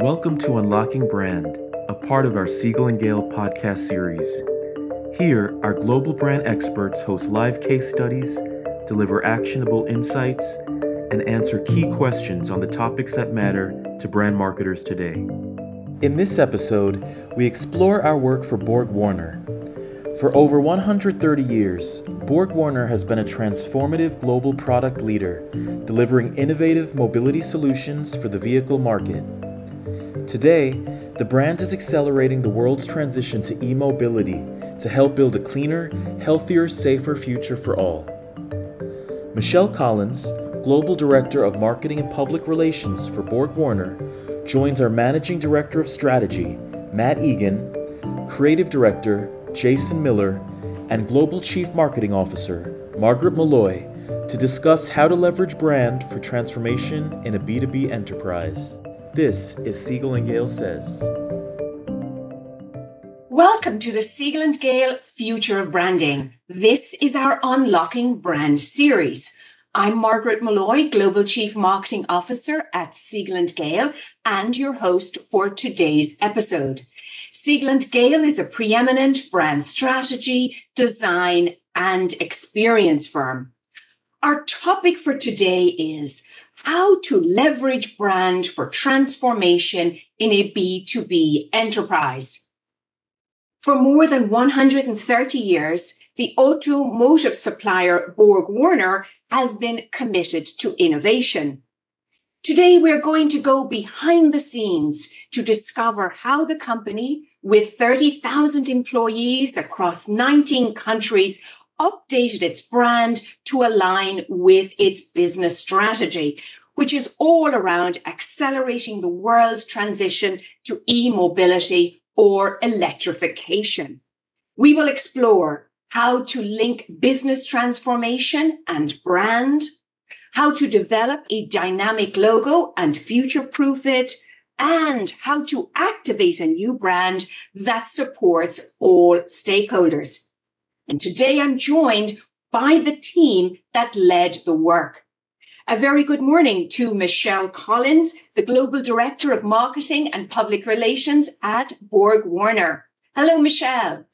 Welcome to Unlocking Brand, a part of our Siegel and Gale podcast series. Here, our global brand experts host live case studies, deliver actionable insights, and answer key questions on the topics that matter to brand marketers today. In this episode, we explore our work for Borg Warner. For over 130 years, Borg Warner has been a transformative global product leader, delivering innovative mobility solutions for the vehicle market. Today, the brand is accelerating the world's transition to e mobility to help build a cleaner, healthier, safer future for all. Michelle Collins, Global Director of Marketing and Public Relations for Borg Warner, joins our Managing Director of Strategy, Matt Egan, Creative Director, Jason Miller, and Global Chief Marketing Officer, Margaret Molloy, to discuss how to leverage brand for transformation in a B2B enterprise. This is Siegel and Gale Says. Welcome to the Siegel and Gale Future of Branding. This is our Unlocking Brand series. I'm Margaret Molloy, Global Chief Marketing Officer at Siegel and Gale, and your host for today's episode. Siegel and Gale is a preeminent brand strategy, design, and experience firm. Our topic for today is how to leverage brand for transformation in a B2B enterprise. For more than 130 years, the automotive supplier Borg Warner has been committed to innovation. Today, we're going to go behind the scenes to discover how the company, with 30,000 employees across 19 countries, updated its brand to align with its business strategy, which is all around accelerating the world's transition to e-mobility or electrification. We will explore how to link business transformation and brand, how to develop a dynamic logo and future proof it, and how to activate a new brand that supports all stakeholders. And today I'm joined by the team that led the work. A very good morning to Michelle Collins, the Global Director of Marketing and Public Relations at Borg Warner. Hello, Michelle.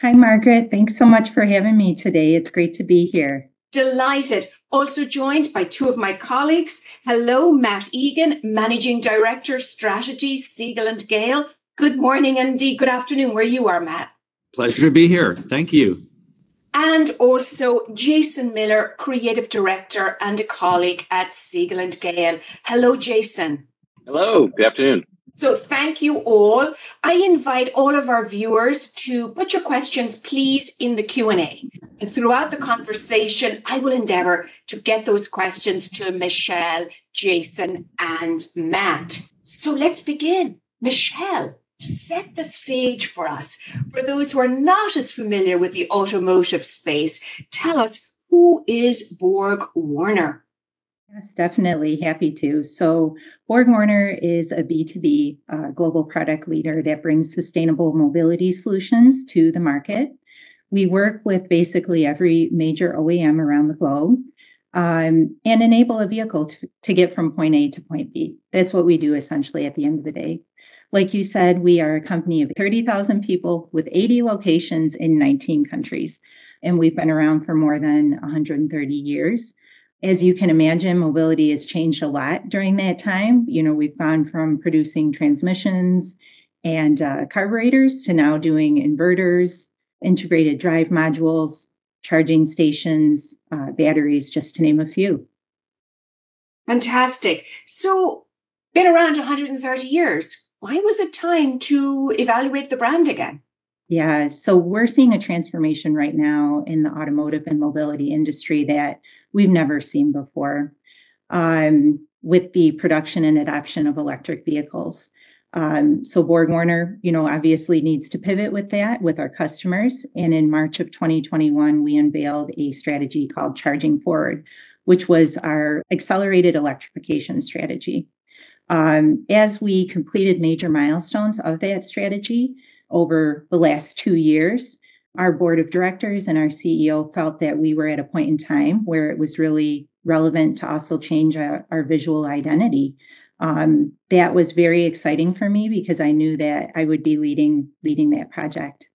Hi, Margaret. Thanks so much for having me today. It's great to be here. Delighted. Also joined by two of my colleagues. Hello, Matt Egan, Managing Director, Strategy, Siegel and Gale. Good morning and good afternoon where you are, Matt. Pleasure to be here. Thank you and also Jason Miller, creative director and a colleague at Siegel and Gale. Hello, Jason. Hello, good afternoon. So thank you all. I invite all of our viewers to put your questions, please, in the Q&A. And throughout the conversation, I will endeavor to get those questions to Michelle, Jason, and Matt. So let's begin. Michelle, set the stage for us. For those who are not as familiar with the automotive space, tell us who is Borg Warner? Yes, definitely. Happy to. So, Borg Warner is a B2B uh, global product leader that brings sustainable mobility solutions to the market. We work with basically every major OEM around the globe um, and enable a vehicle to, to get from point A to point B. That's what we do essentially at the end of the day. Like you said, we are a company of 30,000 people with 80 locations in 19 countries, and we've been around for more than 130 years. As you can imagine, mobility has changed a lot during that time. You know, we've gone from producing transmissions and uh, carburetors to now doing inverters, integrated drive modules, charging stations, uh, batteries, just to name a few. Fantastic. So, been around 130 years why was it time to evaluate the brand again? Yeah, so we're seeing a transformation right now in the automotive and mobility industry that we've never seen before um, with the production and adoption of electric vehicles. Um, so Borg Warner, you know, obviously needs to pivot with that with our customers. And in March of 2021, we unveiled a strategy called Charging Forward, which was our accelerated electrification strategy. Um, as we completed major milestones of that strategy over the last two years, our board of directors and our CEO felt that we were at a point in time where it was really relevant to also change our, our visual identity. um, that was very exciting for me because I knew that I would be leading leading that project.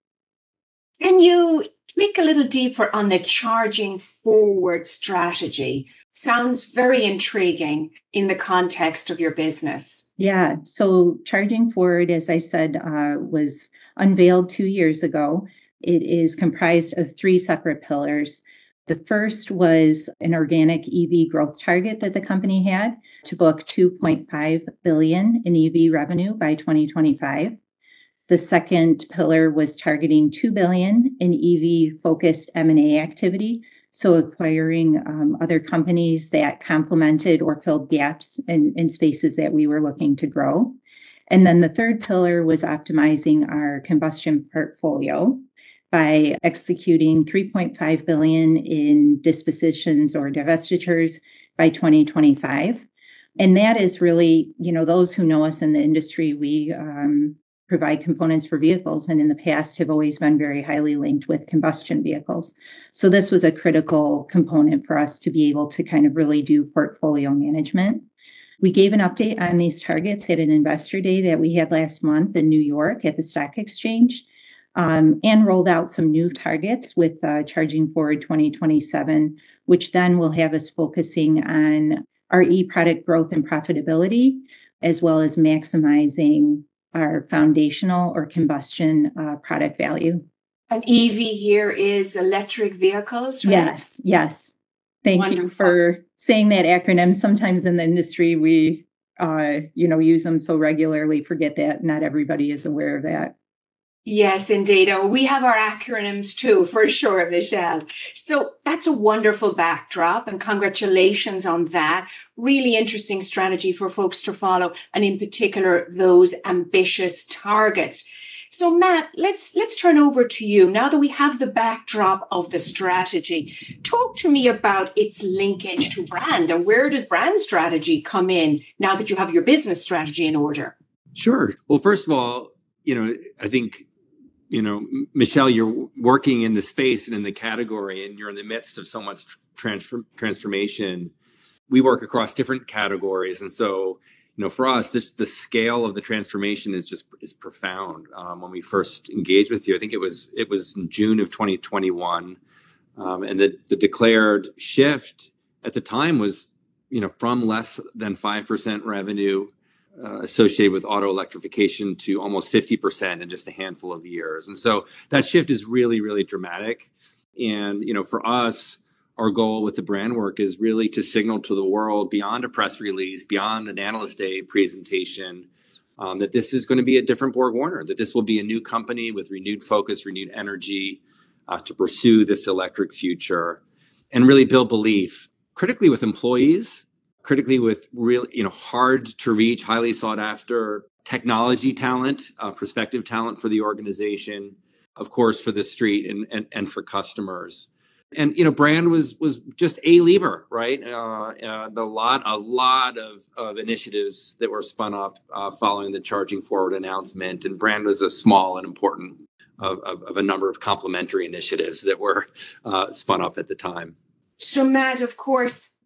Can you click a little deeper on the charging forward strategy? Sounds very intriguing in the context of your business. Yeah. So, Charging Forward, as I said, uh, was unveiled two years ago. It is comprised of three separate pillars. The first was an organic EV growth target that the company had to book 2.5 billion in EV revenue by 2025. The second pillar was targeting 2 billion in EV focused M&A activity, so acquiring um, other companies that complemented or filled gaps in, in spaces that we were looking to grow. And then the third pillar was optimizing our combustion portfolio by executing 3.5 billion in dispositions or divestitures by 2025 and that is really you know those who know us in the industry we um, provide components for vehicles and in the past have always been very highly linked with combustion vehicles. So this was a critical component for us to be able to kind of really do portfolio management. We gave an update on these targets at an investor day that we had last month in new york at the stock exchange um, and rolled out some new targets with uh, Charging Forward 2027, which then will have us focusing on our e product growth and profitability, as well as maximizing our foundational or combustion uh, product value. An EV here is electric vehicles, right? Yes, yes. Thank Wonderful. you for saying that acronym. Sometimes in the industry, we uh, you know use them so regularly, forget that not everybody is aware of that. Yes, indeed. Oh, we have our acronyms too, for sure, Michelle. So that's a wonderful backdrop and congratulations on that. Really interesting strategy for folks to follow. And in particular, those ambitious targets. So Matt, let's, let's turn over to you now that we have the backdrop of the strategy. Talk to me about its linkage to brand and where does brand strategy come in now that you have your business strategy in order? Sure. Well, first of all, you know, I think you know, Michelle, you're working in the space and in the category, and you're in the midst of so much transfer- transformation. We work across different categories, and so you know, for us, this the scale of the transformation is just is profound. Um, when we first engaged with you, I think it was it was in June of 2021, um, and the the declared shift at the time was you know from less than five percent revenue uh, associated with auto electrification to almost 50% in just a handful of years. And so that shift is really, really dramatic. And, you know, for us, our goal with the brand work is really to signal to the world beyond a press release, beyond an analyst day presentation, um, that this is going to be a different Borg Warner, that this will be a new company with renewed focus, renewed energy uh, to pursue this electric future and really build belief critically with employees critically with real, you know, hard to reach, highly sought after technology talent, uh, prospective talent for the organization, of course, for the street and, and, and for customers. And you know, brand was was just a lever, right? Uh, uh, the lot, a lot of, of initiatives that were spun up uh, following the Charging Forward announcement, and brand was a small and important of, of, of a number of complementary initiatives that were uh, spun up at the time. So, Matt, of course,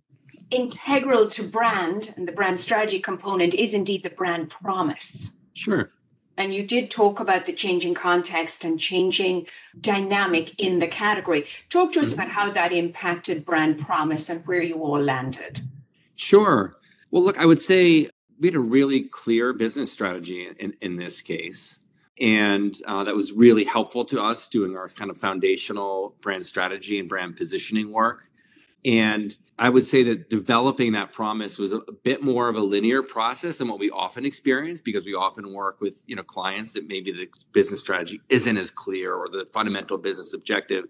integral to brand and the brand strategy component is indeed the brand promise. Sure. And you did talk about the changing context and changing dynamic in the category. Talk to us about how that impacted brand promise and where you all landed. Sure. Well, look, I would say we had a really clear business strategy in, in this case. And uh, that was really helpful to us doing our kind of foundational brand strategy and brand positioning work. And I would say that developing that promise was a, bit more of a linear process than what we often experience because we often work with you know clients that maybe the business strategy isn't as clear or the fundamental business objective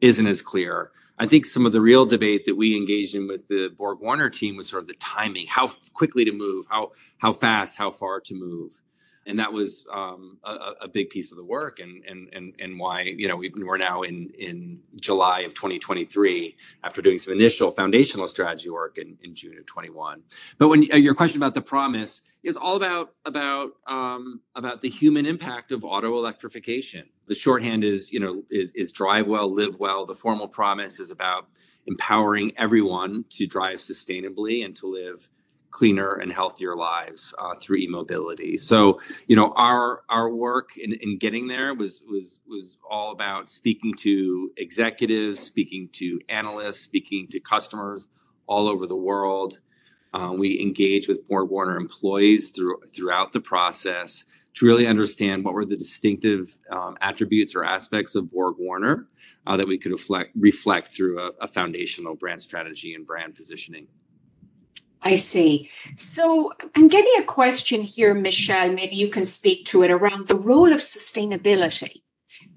isn't as clear. I think some of the real debate that we engaged in with the Borg Warner team was sort of the timing, how quickly to move, how how fast, how far to move and that was um, a, a, big piece of the work and and and, and why you know we, we're now in in July of 2023 after doing some initial foundational strategy work in, in June of 21 but when uh, your question about the promise is all about about um, about the human impact of auto electrification. The shorthand is you know is is drive well live well. The formal promise is about empowering everyone to drive sustainably and to live cleaner and healthier lives uh, through e-mobility. So, you know, our our work in, in getting there was was was all about speaking to executives, speaking to analysts, speaking to customers all over the world. Uh, we engage with BorgWarner employees through throughout the process to really understand what were the distinctive um, attributes or aspects of BorgWarner uh, that we could reflect, reflect through a, a foundational brand strategy and brand positioning. I see. So I'm getting a question here, Michelle. Maybe you can speak to it around the role of sustainability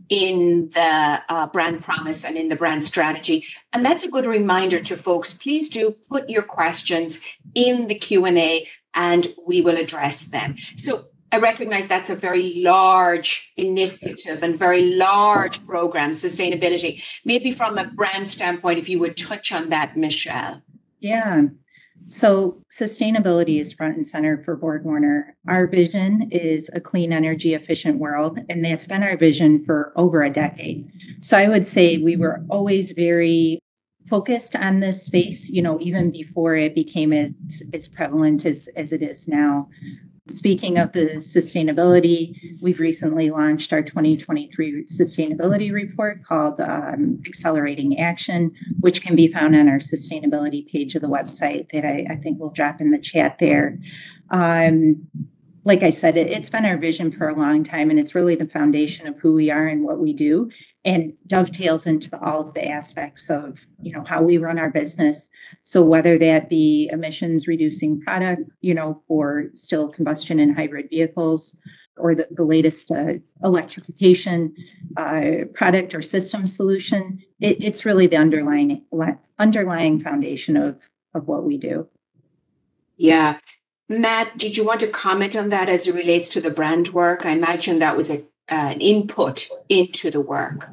in the uh, brand promise and in the brand strategy. And that's a good reminder to folks. Please do put your questions in the Q&A and we will address them. So I recognize that's a very large initiative and very large program, sustainability. Maybe from a brand standpoint, if you would touch on that, Michelle. Yeah. So, sustainability is front and center for BorgWarner. Our vision is a clean, energy efficient world, and that's been our vision for over a decade. So, I would say we were always very focused on this space, you know, even before it became as, as prevalent as, as it is now. Speaking of the sustainability, we've recently launched our 2023 sustainability report called um, Accelerating Action, which can be found on our sustainability page of the website that I, I think we'll drop in the chat there. Um, like I said, it, has been our vision for a long time, and it's really the foundation of who we are and what we do and dovetails into all of the aspects of you know how we run our business. So whether that be emissions reducing product you know for still combustion and hybrid vehicles or the, the latest uh, electrification uh, product or system solution it, it's really the underlying underlying foundation of of what we do. Yeah matt did you want to comment on that as it relates to the brand work? I imagine that was a an input into the work.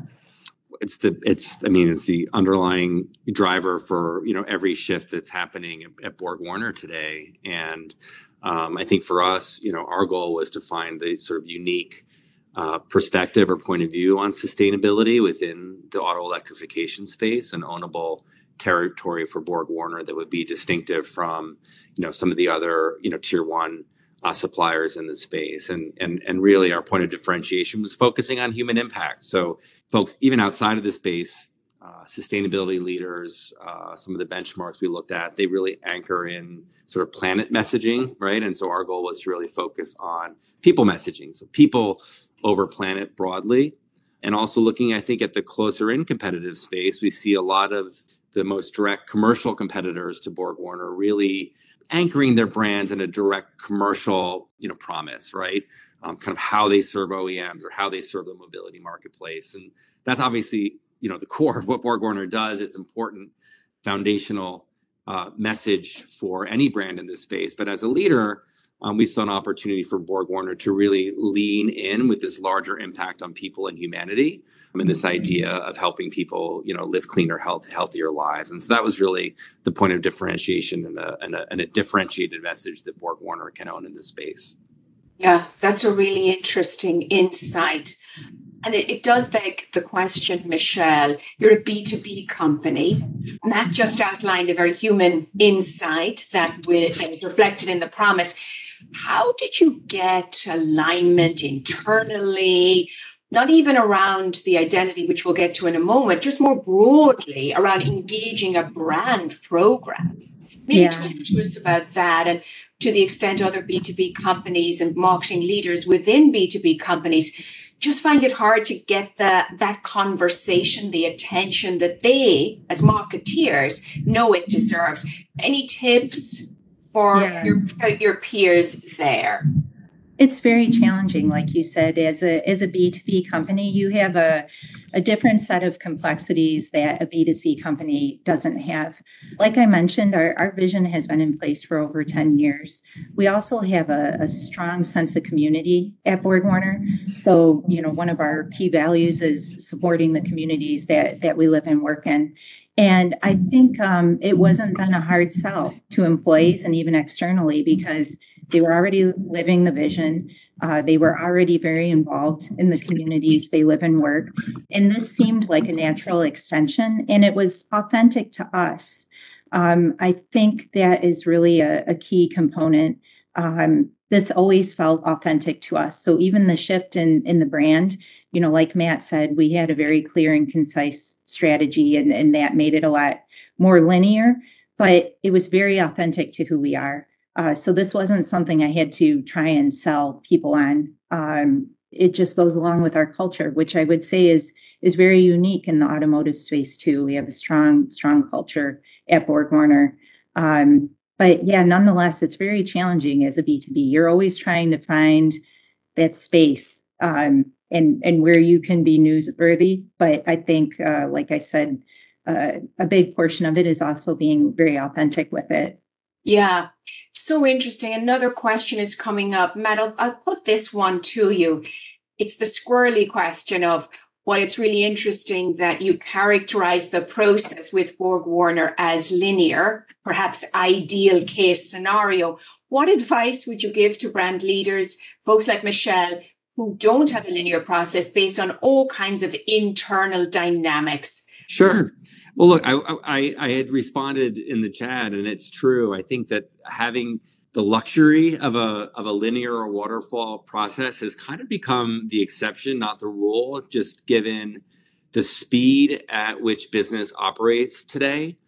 It's the it's i mean it's the underlying driver for you know every shift that's happening at, at BorgWarner today. And um, i think for us you know our goal was to find the sort of unique uh, perspective or point of view on sustainability within the auto electrification space and ownable territory for BorgWarner that would be distinctive from you know some of the other you know tier one uh, suppliers in the space. And, and, and really, our point of differentiation was focusing on human impact. So, folks, even outside of the space, uh, sustainability leaders, uh, some of the benchmarks we looked at, they really anchor in sort of planet messaging, right? And so, our goal was to really focus on people messaging. So, people over planet broadly. And also looking, I think, at the closer in competitive space, we see a lot of the most direct commercial competitors to BorgWarner really anchoring their brands in a direct commercial, you know, promise, right? Um, kind of how they serve OEMs or how they serve the mobility marketplace, and that's obviously you know the core of what BorgWarner does. It's important foundational uh, message for any brand in this space. But as a leader, um, we saw an opportunity for BorgWarner to really lean in with this larger impact on people and humanity and this idea of helping people, you know, live cleaner, health, healthier lives. And so that was really the point of differentiation and a, and a, and a differentiated message that Borg Warner can own in this space. Yeah, that's a really interesting insight. And it, it, does beg the question, Michelle, you're a B2B company. Matt just outlined a very human insight that that is reflected in the promise. How did you get alignment internally? Not even around the identity, which we'll get to in a moment, just more broadly around engaging a brand program. Maybe yeah. talk to us about that and to the extent other B2B companies and marketing leaders within B2B companies just find it hard to get the, that conversation, the attention that they, as marketeers, know it deserves. Any tips for yeah. your, your peers there? It's very challenging, like you said, as a as a B2B company, you have a, a different set of complexities that a B2C company doesn't have. Like I mentioned, our, our vision has been in place for over 10 years. We also have a, a strong sense of community at BorgWarner. So, you know, one of our key values is supporting the communities that, that we live and work in. And I think um, it wasn't then a hard sell to employees and even externally because they were already living the vision. Uh, they were already very involved in the communities they live and work. And this seemed like a natural extension, and it was authentic to us. Um, I think that is really a, a key component. Um, this always felt authentic to us. So even the shift in in the brand, you know, like Matt said, we had a very clear and concise strategy, and, and that made it a lot more linear, but it was very authentic to who we are. Uh, so this wasn't something I had to try and sell people on. Um, it just goes along with our culture, which I would say is is very unique in the automotive space too. We have a strong strong culture at BorgWarner. Um, but yeah, nonetheless, it's very challenging as a B two B. You're always trying to find that space um, and and where you can be newsworthy. But I think, uh, like I said, uh, a big portion of it is also being very authentic with it. Yeah, so interesting. Another question is coming up. Matt, I'll, I'll put this one to you. It's the squirrely question of why it's really interesting that you characterize the process with Borg Warner as linear, perhaps ideal case scenario. What advice would you give to brand leaders, folks like Michelle, who don't have a linear process based on all kinds of internal dynamics? Sure. Well, look, I, I, I had responded in the chat, and it's true. I think that having the luxury of a of a linear or waterfall process has kind of become the exception, not the rule. Just given the speed at which business operates today,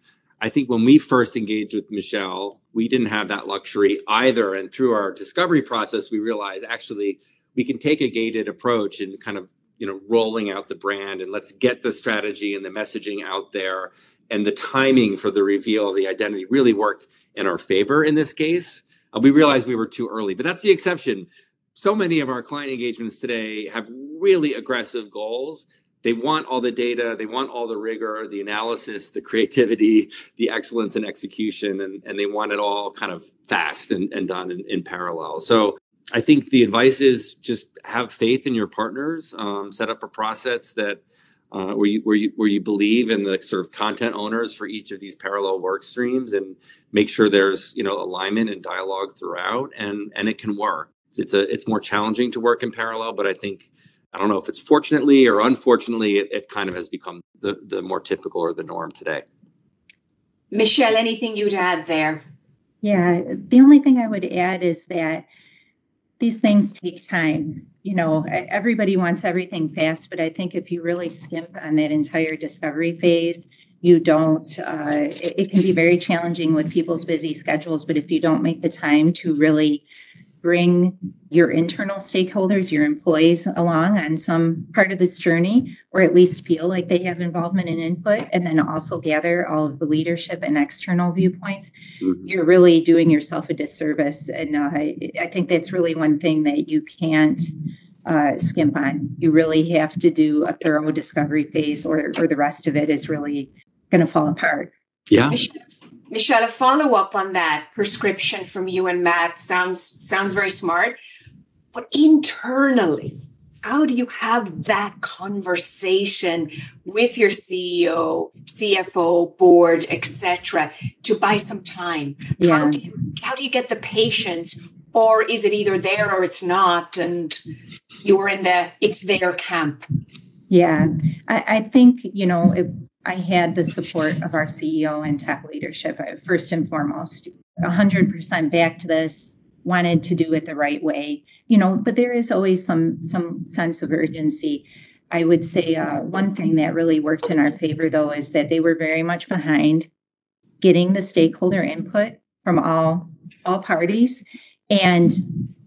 I think when we first engaged with Michelle, we didn't have that luxury either. And through our discovery process, we realized actually we can take a gated approach and kind of you know rolling out the brand and let's get the strategy and the messaging out there and the timing for the reveal of the identity really worked in our favor in this case. Uh, we realized we were too early but that's the exception. So many of our client engagements today have really aggressive goals. They want all the data they want all the rigor the analysis the creativity the excellence and execution and, and they want it all kind of fast and, and done in, in parallel. So I think the advice is just have faith in your partners. Um, set up a process that uh, where you where you where you believe in the sort of content owners for each of these parallel work streams, and make sure there's you know alignment and dialogue throughout, and and it can work. It's a it's more challenging to work in parallel, but I think I don't know if it's fortunately or unfortunately, it, it kind of has become the the more typical or the norm today. Michelle, anything you'd add there? Yeah, the only thing I would add is that these things take time. You know, everybody wants everything fast, but I think if you really skimp on that entire discovery phase, you don't, uh, it, it can be very challenging with people's busy schedules. But if you don't make the time to really bring your internal stakeholders, your employees along on some part of this journey, or at least feel like they have involvement and input, and then also gather all of the leadership and external viewpoints, mm-hmm. you're really doing yourself a disservice. And uh, I think that's really one thing that you can't. Uh, skimp on. You really have to do a thorough discovery phase, or, or the rest of it is really going to fall apart. Yeah. Michelle, a follow up on that prescription from you and Matt sounds sounds very smart, but internally, how do you have that conversation with your CEO, CFO, board, etc., to buy some time? Yeah. How do, you, how do you get the patience, or is it either there or it's not, and you're in the it's their camp? Yeah, I, I think you know. It, I had the support of our CEO and tech leadership uh, first and foremost. 100% back to this, wanted to do it the right way, you know, but there is always some some sense of urgency. I would say uh, one thing that really worked in our favor, though, is that they were very much behind getting the stakeholder input from all all parties and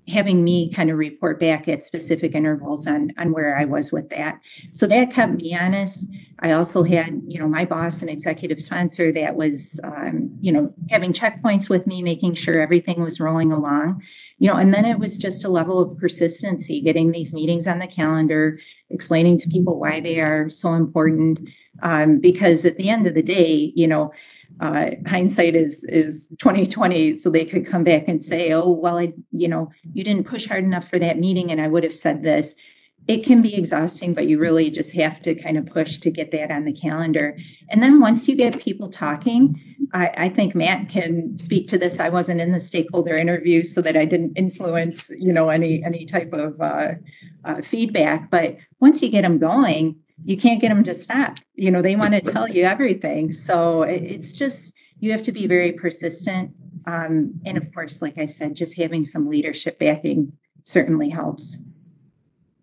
having me kind of report back at specific intervals on on where I was with that. So that kept me honest. I also had, you know, my boss and executive sponsor that was, um, you know, having checkpoints with me, making sure everything was rolling along, you know, and then it was just a level of persistency, getting these meetings on the calendar, explaining to people why they are so important. Um, because at the end of the day, you know, uh, hindsight is is 2020 so they could come back and say oh well i you know you didn't push hard enough for that meeting and i would have said this it can be exhausting but you really just have to kind of push to get that on the calendar and then once you get people talking i, I think matt can speak to this i wasn't in the stakeholder interview so that i didn't influence you know any any type of uh, uh, feedback but once you get them going you can't get them to stop. You know, they want to tell you everything. So it's just you have to be very persistent. Um, and of course, like I said, just having some leadership backing certainly helps.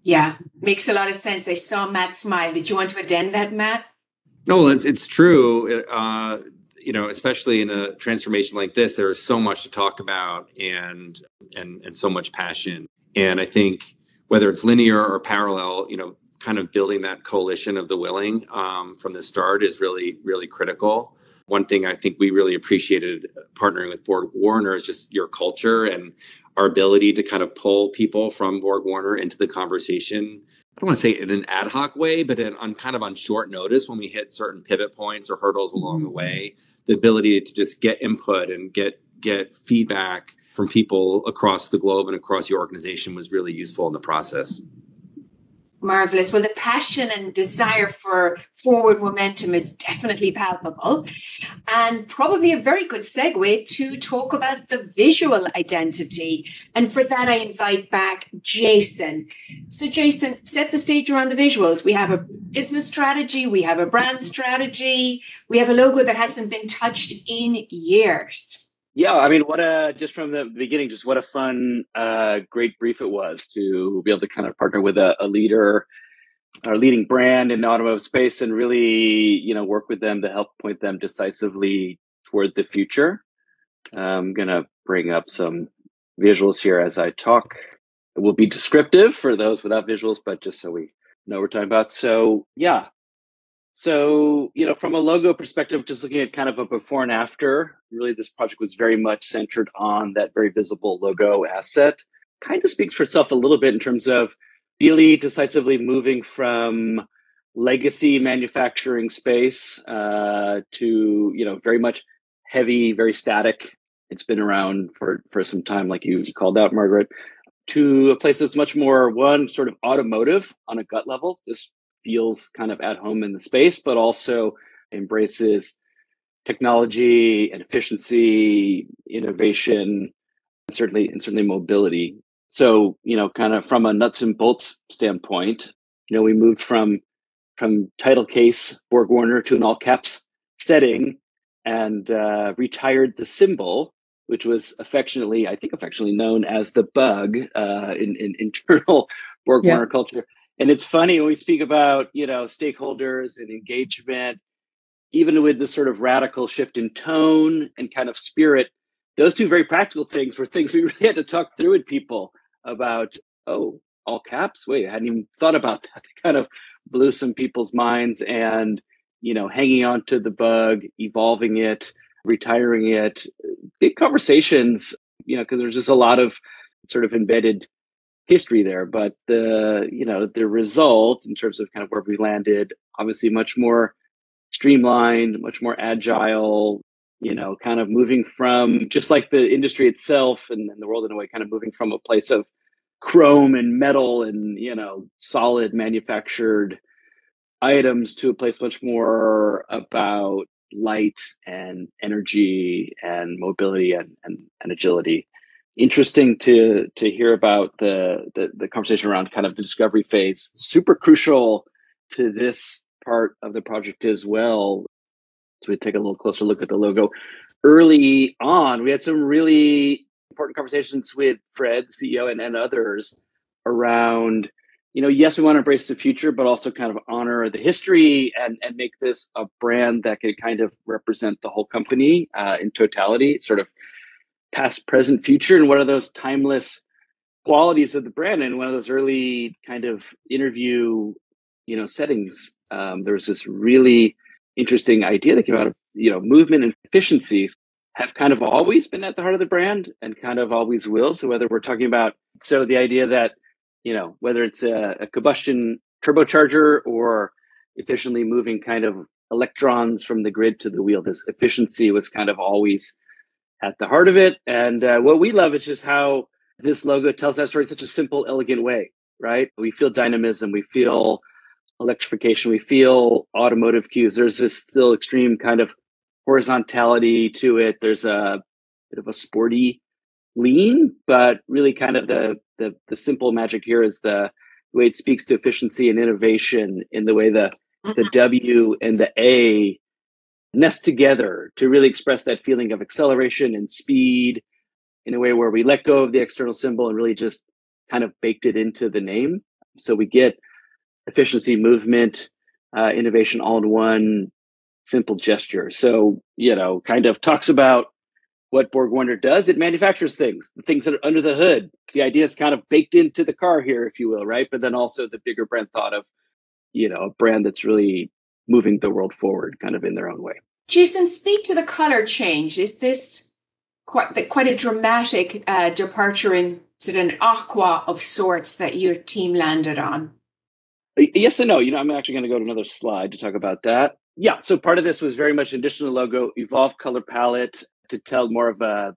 Yeah, makes a lot of sense. I saw Matt smile. Did you want to addend that, Matt? No, it's it's true. Uh, you know, especially in a transformation like this, there is so much to talk about and and and so much passion. And I think whether it's linear or parallel, you know, kind of building that coalition of the willing um, from the start is really really critical. One thing I think we really appreciated partnering with BorgWarner is just your culture and our ability to kind of pull people from Borg Warner into the conversation. I don't want to say in an ad hoc way, but in, on kind of on short notice when we hit certain pivot points or hurdles along the mm-hmm. way, the ability to just get input and get get feedback from people across the globe and across your organization was really useful in the process. Marvelous. Well, the passion and desire for forward momentum is definitely palpable, and probably a very good segue to talk about the visual identity. And for that, I invite back Jason. So, Jason, set the stage around the visuals. We have a business strategy, we have a brand strategy, we have a logo that hasn't been touched in years. Yeah, I mean, what a just from the beginning, just what a fun, uh, great brief it was to be able to kind of partner with a, a leader, our leading brand in the automotive space, and really, you know, work with them to help point them decisively toward the future. I'm gonna bring up some visuals here as I talk. It will be descriptive for those without visuals, but just so we know what we're talking about. So, yeah, so, you know, from a logo perspective, just looking at kind of a before and after, really this project was very much centered on that very visible logo asset. Kind of speaks for itself a little bit in terms of really decisively moving from legacy manufacturing space uh, to, you know, very much heavy, very static. It's been around for, for some time, like you called out, Margaret, to a place that's much more one sort of automotive on a gut level. This feels kind of at home in the space, but also embraces technology and efficiency, innovation, and certainly and certainly mobility. So, you know, kind of from a nuts and bolts standpoint, you know, we moved from from title case Borg Warner to an all caps setting and uh, retired the symbol, which was affectionately, I think, affectionately known as the bug uh, in, in internal Borg yeah. Warner culture and it's funny when we speak about you know stakeholders and engagement even with the sort of radical shift in tone and kind of spirit those two very practical things were things we really had to talk through with people about oh all caps? Wait i hadn't even thought about that. It kind of blew some people's minds and you know hanging on to the bug evolving it retiring it big conversations you know because there's just a lot of sort of embedded history there but the you know the result in terms of kind of where we landed obviously much more streamlined much more agile you know kind of moving from just like the industry itself and, and the world in a way kind of moving from a place of chrome and metal and you know solid manufactured items to a place much more about light and energy and mobility and, and, and agility interesting to to hear about the, the, the conversation around kind of the discovery phase. Super crucial to this part of the project as well. So we take a little closer look at the logo. Early on we had some really important conversations with fred ceo and, and others around you know yes we want to embrace the future but also kind of honor the history and and make this a brand that could kind of represent the whole company uh, in totality sort of past, present, future, and what are those timeless qualities of the brand? And one of those early kind of interview, you know, settings, um, there was this really interesting idea that came out of you know movement and efficiencies have kind of always been at the heart of the brand and kind of always will. So whether we're talking about so the idea that you know whether it's a, a combustion turbocharger or efficiently moving kind of electrons from the grid to the wheel, this efficiency was kind of always at the heart of it. And uh, what we love is just how this logo tells that story in such a simple, elegant way, right? We feel dynamism, we feel electrification, we feel automotive cues. There's this still extreme kind of horizontality to it. There's a bit of a sporty lean, but really kind of the the, the simple magic here is the way it speaks to efficiency and innovation in the way the the mm-hmm. W and the A nest together to really express that feeling of acceleration and speed in a way where we let go of the external symbol and really just kind of baked it into the name. So we get efficiency, movement, uh, innovation all in one simple gesture. So, you know, kind of talks about what Borg Warner does. It manufactures things, the things that are under the hood. The idea is kind of baked into the car here, if you will, right? But then also the bigger brand thought of, you know, a brand that's really moving the world forward kind of in their own way. Jason, speak to the color change. Is this quite quite a dramatic uh, departure in sort of an aqua of sorts that your team landed on? Yes and no. You know, I'm actually going to go to another slide to talk about that. Yeah. So part of this was very much additional logo, evolved color palette to tell more of a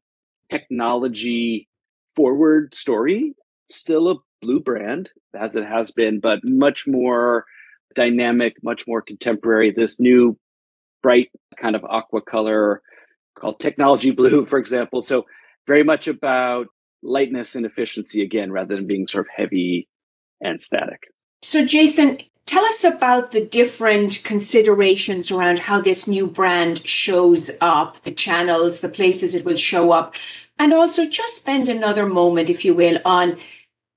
technology forward story. Still a blue brand as it has been, but much more dynamic, much more contemporary. This new bright kind of aqua color called technology blue, for example. So very much about lightness and efficiency again, rather than being sort of heavy and static. So, Jason, tell us about the different considerations around how this new brand shows up, the channels, the places it will show up, and also just spend another moment, if you will, on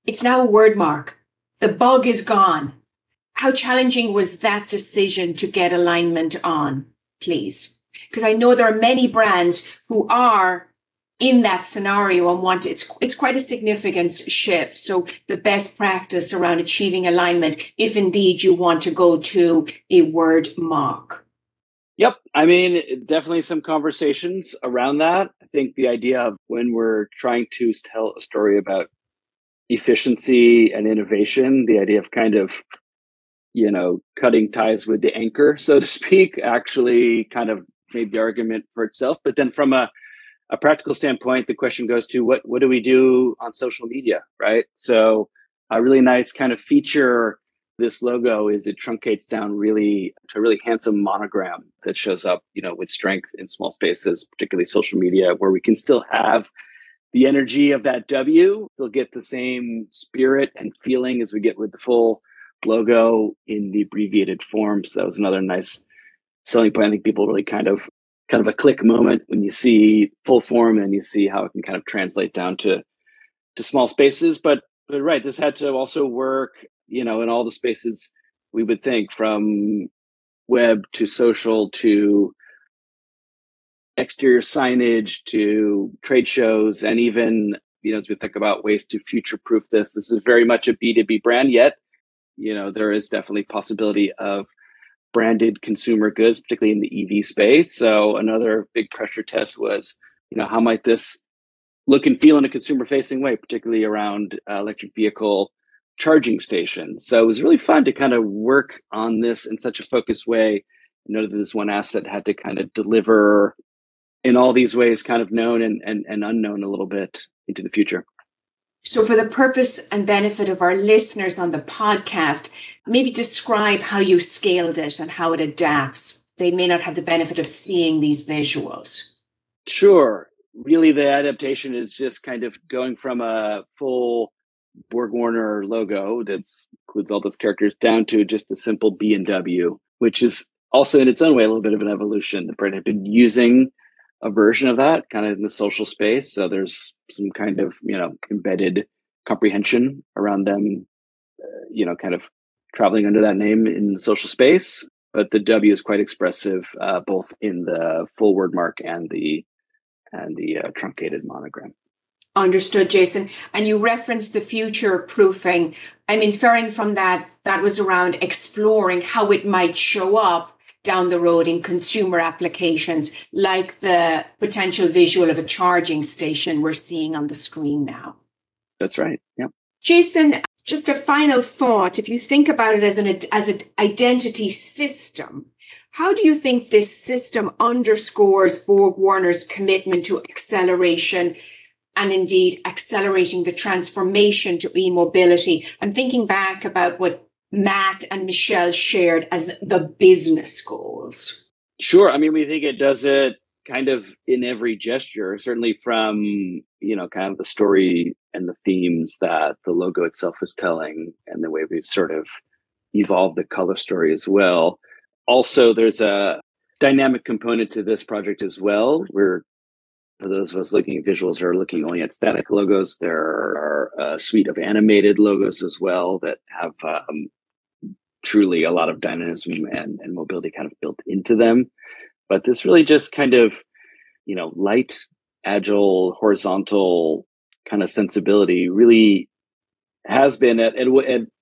it's now a word mark. The bug is gone. How challenging was that decision to get alignment on, please? Because I know there are many brands who are in that scenario and want it's it's quite a significant shift. So the best practice around achieving alignment, if indeed you want to go to a word mark. Yep. I mean, definitely some conversations around that. I think the idea of when we're trying to tell a story about efficiency and innovation, the idea of kind of, you know, cutting ties with the anchor, so to speak, actually kind of made the argument for itself. But then from a a practical standpoint, the question goes to what what do we do on social media, right? So a really nice kind of feature this logo is it truncates down really to a really handsome monogram that shows up, you know, with strength in small spaces, particularly social media, where we can still have the energy of that W, still get the same spirit and feeling as we get with the full logo in the abbreviated form. So that was another nice selling point. I think people really kind of kind of a click moment when you see full form and you see how it can kind of translate down to to small spaces. But but right, this had to also work, you know, in all the spaces we would think from web to social to exterior signage to trade shows and even you know as we think about ways to future proof this this is very much a b2b brand yet you know there is definitely possibility of branded consumer goods, particularly in the EV space. So another big pressure test was, you know, how might this look and feel in a consumer facing way, particularly around uh, electric vehicle charging stations. So it was really fun to kind of work on this in such a focused way. You know that this one asset had to kind of deliver in all these ways, kind of known and, and, and unknown a little bit into the future. So, for the purpose and benefit of our listeners on the podcast, maybe describe how you scaled it and how it adapts. They may not have the benefit of seeing these visuals. Sure. Really, the adaptation is just kind of going from a full Borg Warner logo that includes all those characters down to just a simple B and W, which is also in its own way a little bit of an evolution. The brand had been using a version of that kind of in the social space. So there's some kind of, you know, embedded comprehension around them, uh, you know, kind of traveling under that name in the social space. But the W is quite expressive, uh, both in the full word mark and the and the uh, truncated monogram. Understood, Jason. And you referenced the future proofing. I'm inferring from that that was around exploring how it might show up down the road in consumer applications, like the potential visual of a charging station we're seeing on the screen now. That's right. Yeah. Jason, just a final thought. If you think about it as an as an identity system, how do you think this system underscores Borg Warner's commitment to acceleration and indeed accelerating the transformation to e-mobility? I'm thinking back about what Matt and Michelle shared as the business goals? Sure. I mean, we think it does it kind of in every gesture, certainly from, you know, kind of the story and the themes that the logo itself is telling and the way we've sort of evolved the color story as well. Also, there's a dynamic component to this project as well. We're for those of us looking at visuals or looking only at static logos, there are a suite of animated logos as well that have um, truly a lot of dynamism and, and mobility kind of built into them. But this really just kind of, you know, light, agile, horizontal kind of sensibility really has been at, at,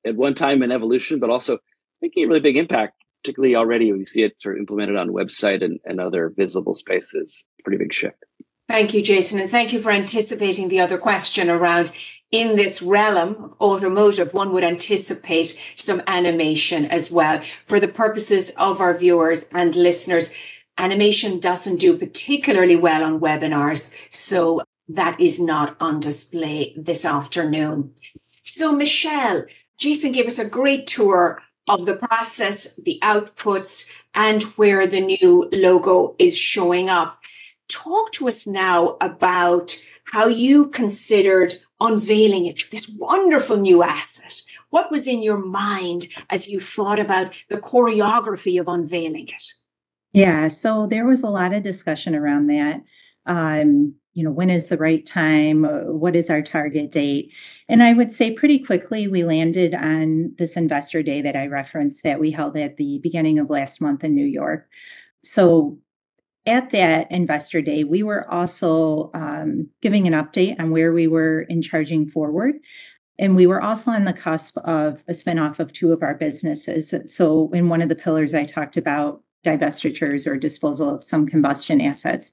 at, one time an evolution, but also making a really big impact, particularly already we see it sort of implemented on website and, and other visible spaces. Pretty big shift. Thank you, Jason. And thank you for anticipating the other question around in this realm of automotive, one would anticipate some animation as well. For the purposes of our viewers and listeners, animation doesn't do particularly well on webinars. So that is not on display this afternoon. So Michelle, Jason gave us a great tour of the process, the outputs, and where the new logo is showing up. Talk to us now about how you considered unveiling it, this wonderful new asset. What was in your mind as you thought about the choreography of unveiling it? Yeah, so there was a lot of discussion around that. Um, you know, when is the right time? What is our target date? And I would say pretty quickly we landed on this investor day that I referenced that we held at the beginning of last month in New York. So at that investor day, we were also um, giving an update on where we were in charging forward. And we were also on the cusp of a spinoff of two of our businesses. So, in one of the pillars, I talked about divestitures or disposal of some combustion assets.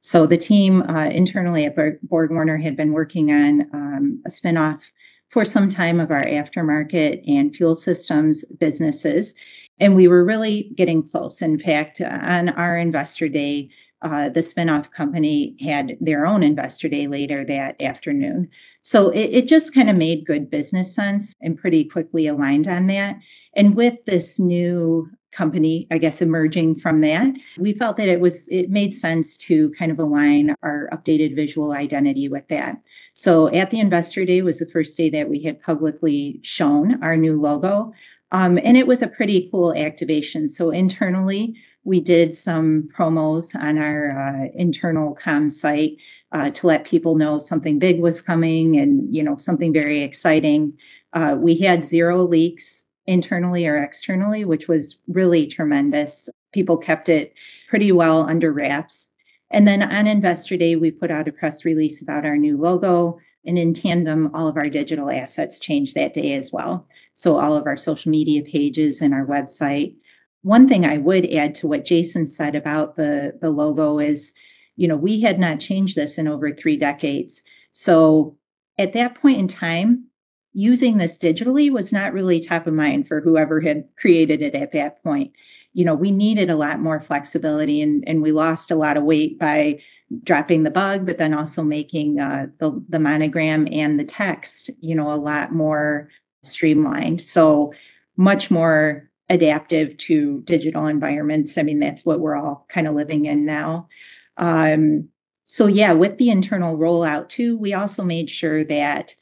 So, the team uh, internally at BorgWarner had been working on um, a spinoff for some time of our aftermarket and fuel systems businesses. And we were really getting close. In fact, on our investor day, uh, the spinoff company had their own investor day later that afternoon. So it, it just kind of made good business sense and pretty quickly aligned on that. And with this new company, I guess, emerging from that, we felt that it was, it made sense to kind of align our updated visual identity with that. So at the investor day was the first day that we had publicly shown our new logo. Um, and it was a pretty cool activation. So internally, we did some promos on our uh, internal com site uh, to let people know something big was coming and you know something very exciting. Uh, we had zero leaks internally or externally, which was really tremendous. People kept it pretty well under wraps. And then on Investor Day, we put out a press release about our new logo. And in tandem, all of our digital assets changed that day as well. So all of our social media pages and our website. One thing I would add to what Jason said about the, the logo is, you know, we had not changed this in over three decades. So at that point in time, using this digitally was not really top of mind for whoever had created it at that point. You know, we needed a lot more flexibility and, and we lost a lot of weight by dropping the bug, but then also making uh, the, the monogram and the text, you know, a lot more streamlined. So much more adaptive to digital environments. I mean, that's what we're all kind of living in now. Um, so yeah, with the internal rollout too, we also made sure that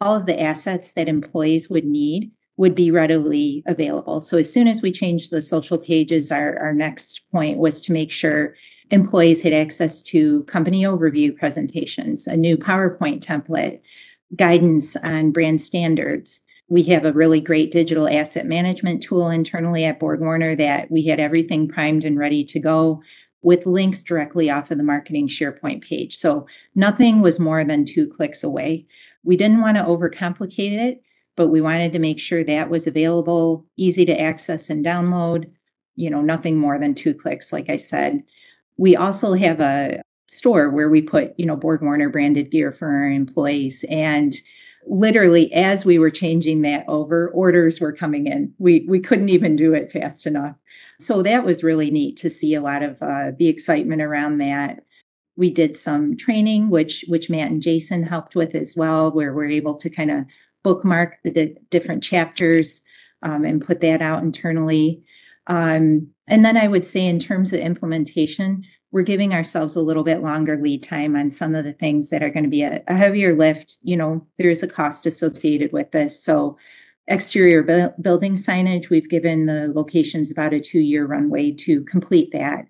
all of the assets that employees would need would be readily available. So as soon as we changed the social pages, our, our next point was to make sure employees had access to company overview presentations, a new PowerPoint template, guidance on brand standards. We have a really great digital asset management tool internally at BorgWarner that we had everything primed and ready to go with links directly off of the marketing SharePoint page. So nothing was more than two clicks away. We didn't want to overcomplicate it, but we wanted to make sure that was available, easy to access and download, you know, nothing more than two clicks, like I said. We also have a store where we put, you know, BorgWarner branded gear for our employees. And literally as we were changing that over, orders were coming in. We we couldn't even do it fast enough. So that was really neat to see a lot of uh, the excitement around that. We did some training, which which Matt and Jason helped with as well, where we're able to kind of bookmark the di- different chapters um, and put that out internally. Um, and then I would say, in terms of implementation, we're giving ourselves a little bit longer lead time on some of the things that are going to be a, a heavier lift. You know, there is a cost associated with this. So exterior bu- building signage, we've given the locations about a two year runway to complete that.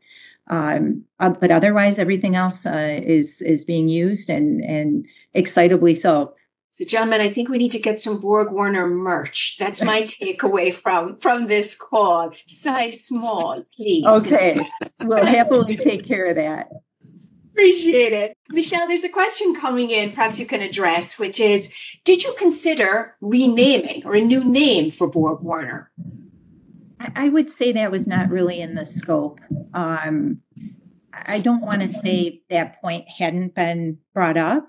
Um, uh, but otherwise, everything else uh, is is being used and and excitably so. So, gentlemen, I think we need to get some BorgWarner merch. That's my takeaway from from this call. Size small, please. Okay, we'll happily take care of that. Appreciate it. Michelle, there's a question coming in, perhaps you can address, which is Did you consider renaming or a new name for BorgWarner? I would say that was not really in the scope. Um, I don't want to say that point hadn't been brought up,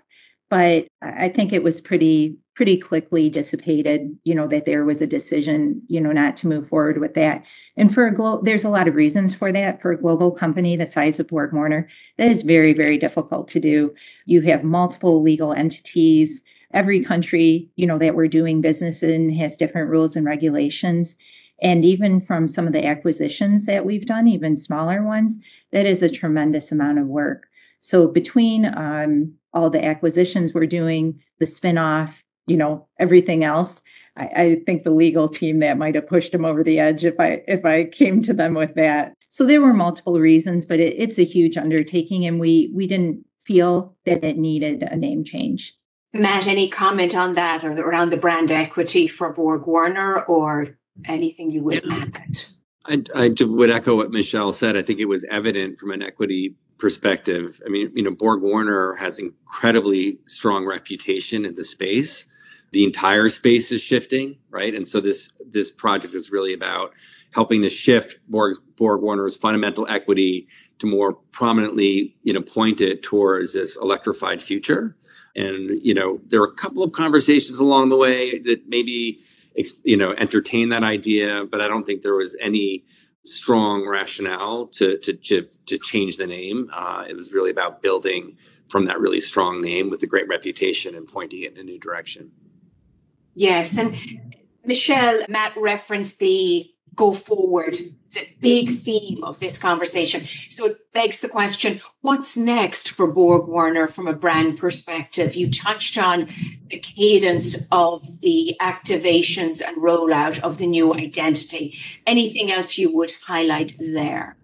but I think it was pretty pretty quickly dissipated. You know that there was a decision, you know, not to move forward with that. And for a global, there's a lot of reasons for that. For a global company the size of BorgWarner, that is very very difficult to do. You have multiple legal entities. Every country, you know, that we're doing business in has different rules and regulations. And even from some of the acquisitions that we've done, even smaller ones, that is a tremendous amount of work. So between um, all the acquisitions we're doing, the spinoff, you know, everything else, I, I think the legal team that might have pushed them over the edge if I if I came to them with that. So there were multiple reasons, but it, it's a huge undertaking, and we we didn't feel that it needed a name change. Matt, any comment on that or around the brand equity for BorgWarner or anything you would add? I, I would echo what Michelle said. I think it was evident from an equity perspective. I mean, you know, BorgWarner has incredibly strong reputation in the space. The entire space is shifting, right? And so this this project is really about helping to shift Borg, BorgWarner's fundamental equity to more prominently, you know, point it towards this electrified future. And you know, there are a couple of conversations along the way that maybe you know entertain that idea, but I don't think there was any strong rationale to to to, to change the name. Uh, it was really about building from that really strong name with a great reputation and pointing it in a new direction. Yes, and Michelle, Matt referenced the go forward. It's a big theme of this conversation. So it begs the question what's next for BorgWarner from a brand perspective? You touched on the cadence of the activations and rollout of the new identity. Anything else you would highlight there?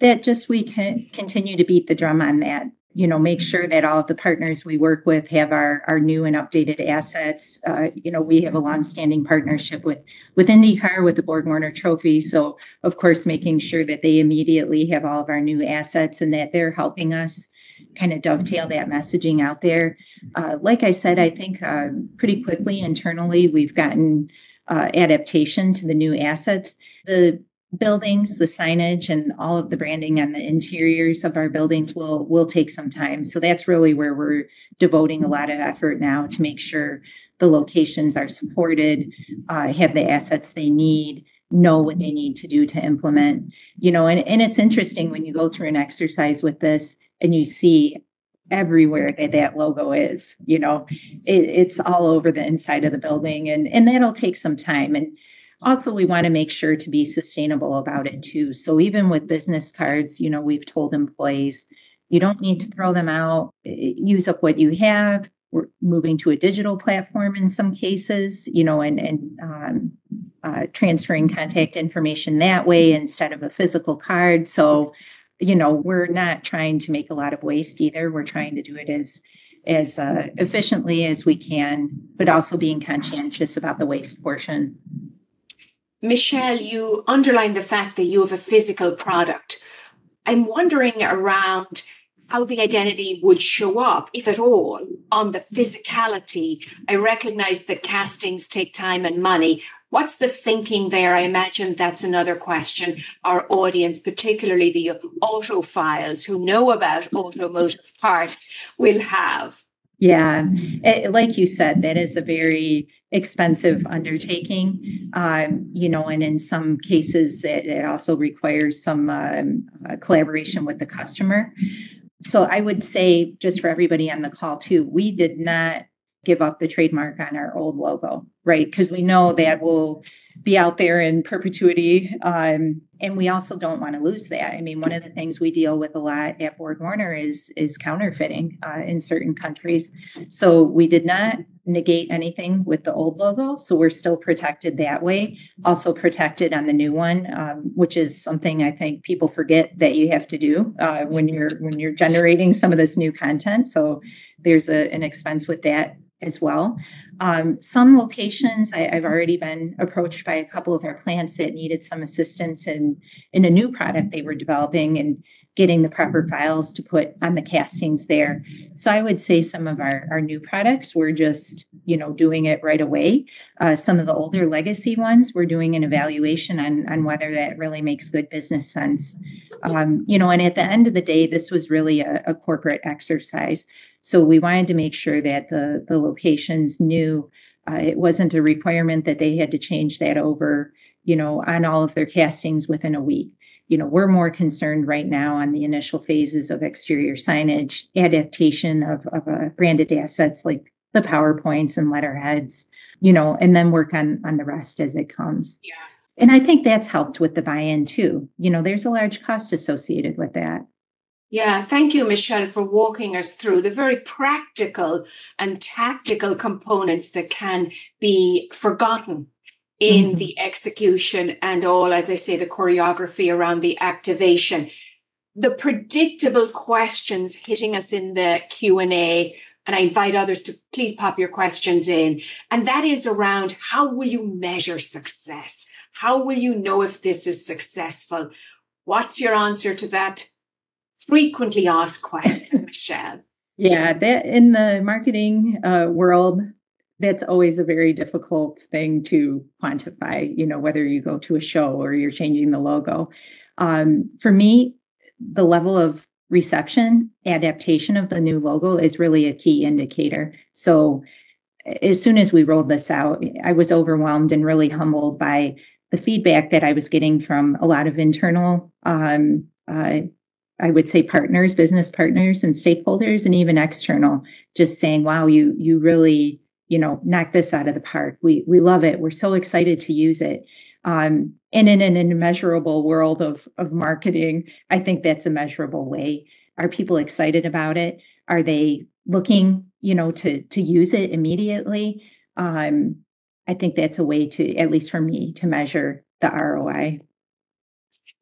That just we can continue to beat the drum on that you know make sure that all of the partners we work with have our our new and updated assets. Uh, you know we have a long-standing partnership with with indycar with the BorgWarner trophy. So of course making sure that they immediately have all of our new assets and that they're helping us kind of dovetail that messaging out there. Uh, like i said i think uh, pretty quickly internally we've gotten uh, adaptation to the new assets. The buildings, the signage, and all of the branding on the interiors of our buildings will will take some time. So that's really where we're devoting a lot of effort now to make sure the locations are supported, uh, have the assets they need, know what they need to do to implement. You know, and, and it's interesting when you go through an exercise with this and you see everywhere that that logo is you know it, it's all over the inside of the building and and that'll take some time and also we want to make sure to be sustainable about it too. So even with business cards you know we've told employees you don't need to throw them out use up what you have. We're moving to a digital platform in some cases you know and and um, uh, transferring contact information that way instead of a physical card. So you know we're not trying to make a lot of waste either. We're trying to do it as as uh, efficiently as we can but also being conscientious about the waste portion Michelle, you underline the fact that you have a physical product. I'm wondering around how the identity would show up, if at all, on the physicality. I recognize that castings take time and money. What's the thinking there? I imagine that's another question our audience, particularly the autophiles who know about automotive parts, will have. Yeah, it, like you said, that is a very expensive undertaking. Um, you know, and in some cases, it, it also requires some um, uh, collaboration with the customer. So I would say, just for everybody on the call too, we did not give up the trademark on our old logo, right? Because we know that will be out there in perpetuity. Um, and we also don't want to lose that. I mean, one of the things we deal with a lot at BorgWarner is is counterfeiting uh, in certain countries. So we did not negate anything with the old logo. So we're still protected that way. Also protected on the new one, um, which is something I think people forget that you have to do uh, when you're when you're generating some of this new content. So there's a, an expense with that as well. Um, some locations, I, have already been approached by a couple of our plants that needed some assistance in in a new product they were developing, and getting the proper files to put on the castings there. So I would say some of our, our new products, we're just, you know, doing it right away. Uh, some of the older legacy ones, we're doing an evaluation on, on whether that really makes good business sense. Um, you know, and at the end of the day, this was really a, a corporate exercise. So we wanted to make sure that the, the locations knew uh, it wasn't a requirement that they had to change that over, you know, on all of their castings within a week you know, we're more concerned right now on the initial phases of exterior signage, adaptation of, of uh, branded assets like the PowerPoints and letterheads, you know, and then work on on the rest as it comes. Yeah. And I think that's helped with the buy-in too. You know, there's a large cost associated with that. Yeah, thank you, Michelle, for walking us through the very practical and tactical components that can be forgotten in mm-hmm. the execution and all, as I say, the choreography around the activation. The predictable questions hitting us in the Q&A, and I invite others to please pop your questions in. And that is around how will you measure success? How will you know if this is successful? What's your answer to that frequently asked question, Michelle? Yeah, that in the marketing uh, world, that's always a very difficult thing to quantify you know whether you go to a show or you're changing the logo. Um, for me the level of reception adaptation of the new logo is really a key indicator. So as soon as we rolled this out i was overwhelmed and really humbled by the feedback that i was getting from a lot of internal um, uh, I would say partners, business partners and stakeholders and even external, just saying, wow, you you really you know, knock this out of the park. We we love it. We're so excited to use it. Um, and in an immeasurable world of of marketing, I think that's a measurable way. Are people excited about it? Are they looking, you know, to to use it immediately? Um, I think that's a way to, at least for me, to measure the ROI.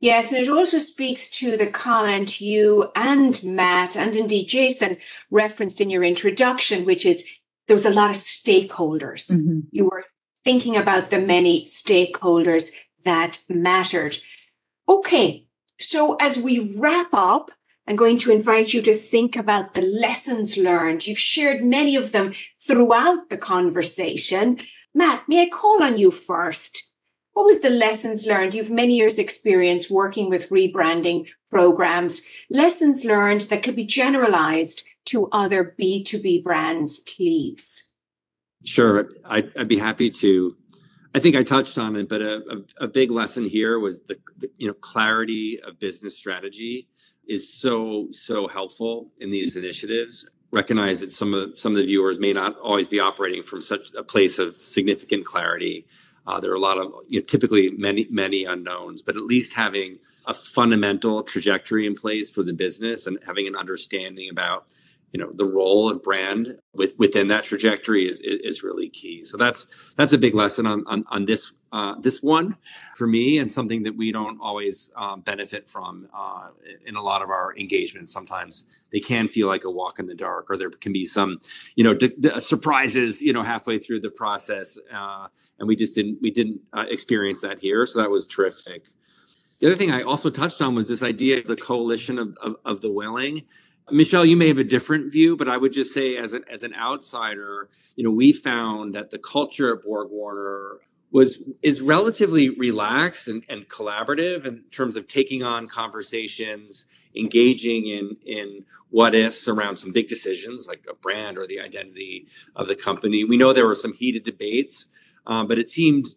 Yes, and it also speaks to the comment you and Matt and indeed Jason referenced in your introduction, which is there was a lot of stakeholders. Mm-hmm. You were thinking about the many stakeholders that mattered. Okay, so as we wrap up, I'm going to invite you to think about the lessons learned. You've shared many of them throughout the conversation. Matt, may I call on you first? What was the lessons learned? You've many years experience working with rebranding programs, lessons learned that could be generalized to other B2B brands, please? Sure, I'd, I'd be happy to. I think I touched on it, but a, a, a big lesson here was the, the, you know clarity of business strategy is so so helpful in these initiatives. Recognize that some of some of the viewers may not always be operating from such a place of significant clarity. Uh, there are a lot of you know, typically many many unknowns, but at least having a fundamental trajectory in place for the business and having an understanding about you know the role of brand with, within that trajectory is, is really key. So that's that's a big lesson on on, on this uh, this one for me, and something that we don't always um, benefit from uh, in a lot of our engagements. Sometimes they can feel like a walk in the dark, or there can be some you know d- d- surprises you know halfway through the process, uh, and we just didn't we didn't uh, experience that here. So that was terrific. The other thing I also touched on was this idea of the coalition of, of, of the willing Michelle, you may have a different view, but I would just say, as an as an outsider, you know, we found that the culture at BorgWarner was is relatively relaxed and, and collaborative in terms of taking on conversations, engaging in in what ifs around some big decisions like a brand or the identity of the company. We know there were some heated debates, um, but it seemed